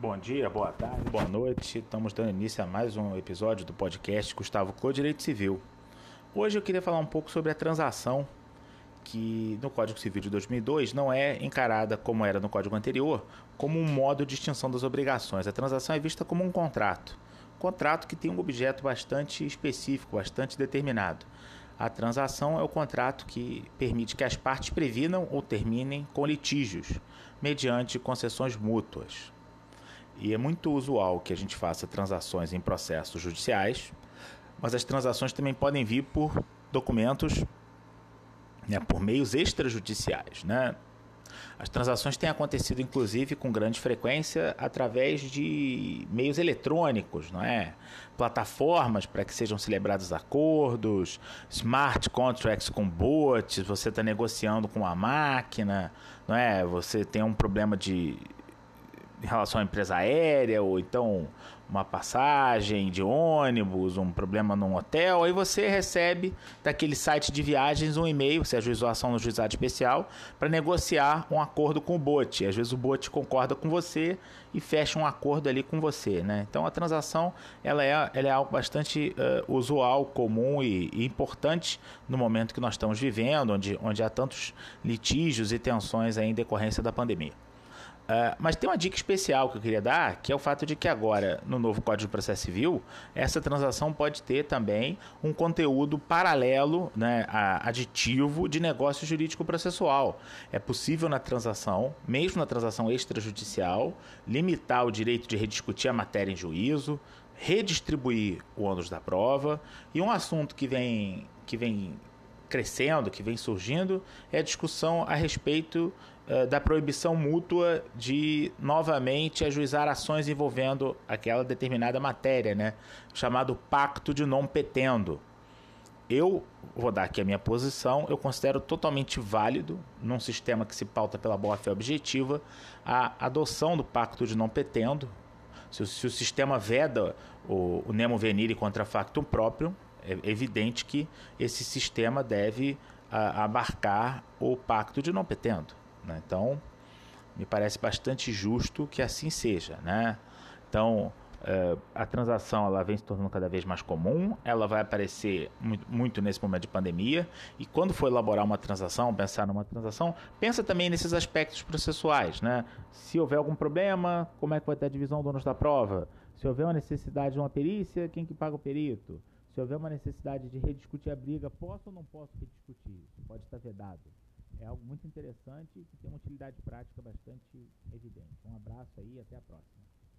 Bom dia, boa tarde, boa noite. Estamos dando início a mais um episódio do podcast Gustavo Clô Direito Civil. Hoje eu queria falar um pouco sobre a transação que no Código Civil de 2002 não é encarada como era no código anterior, como um modo de extinção das obrigações. A transação é vista como um contrato. Contrato que tem um objeto bastante específico, bastante determinado. A transação é o contrato que permite que as partes previnam ou terminem com litígios, mediante concessões mútuas. E é muito usual que a gente faça transações em processos judiciais, mas as transações também podem vir por documentos, né, por meios extrajudiciais. Né? As transações têm acontecido, inclusive, com grande frequência através de meios eletrônicos, não é? Plataformas para que sejam celebrados acordos, smart contracts com bots, você está negociando com a máquina, não é? Você tem um problema de em relação à empresa aérea, ou então uma passagem de ônibus, um problema num hotel, aí você recebe daquele site de viagens um e-mail, se é ação no juizado especial, para negociar um acordo com o bot. Às vezes o bot concorda com você e fecha um acordo ali com você. Né? Então a transação ela é, ela é algo bastante uh, usual, comum e, e, importante no momento que nós estamos vivendo, onde, onde há tantos litígios e tensões em decorrência da pandemia. Uh, mas tem uma dica especial que eu queria dar, que é o fato de que agora, no novo Código de Processo Civil, essa transação pode ter também um conteúdo paralelo, né, aditivo de negócio jurídico processual. É possível na transação, mesmo na transação extrajudicial, limitar o direito de rediscutir a matéria em juízo, redistribuir o ônus da prova, e um assunto que vem, que vem crescendo, que vem surgindo, é a discussão a respeito uh, da proibição mútua de novamente ajuizar ações envolvendo aquela determinada matéria, né? chamado pacto de não petendo. Eu vou dar aqui a minha posição, eu considero totalmente válido, num sistema que se pauta pela boa-fé objetiva, a adoção do pacto de não petendo. Se, se o sistema veda o, o nemo venire contra factum próprio, é evidente que esse sistema deve abarcar o pacto de não petendo. Né? Então, me parece bastante justo que assim seja. Né? Então, Uh, a transação ela vem se tornando cada vez mais comum, ela vai aparecer muito, muito, nesse momento de pandemia. E quando for elaborar uma transação, pensar numa transação, pensa também nesses aspectos processuais, né? Se houver algum problema, como é que vai ter a divisão do ônus da prova? Se houver uma necessidade de uma perícia, quem que paga o perito? Se houver uma necessidade de rediscutir a briga, posso ou não posso rediscutir? Pode estar vedado. É algo muito interessante que tem uma utilidade prática bastante evidente. Um abraço aí e até a próxima.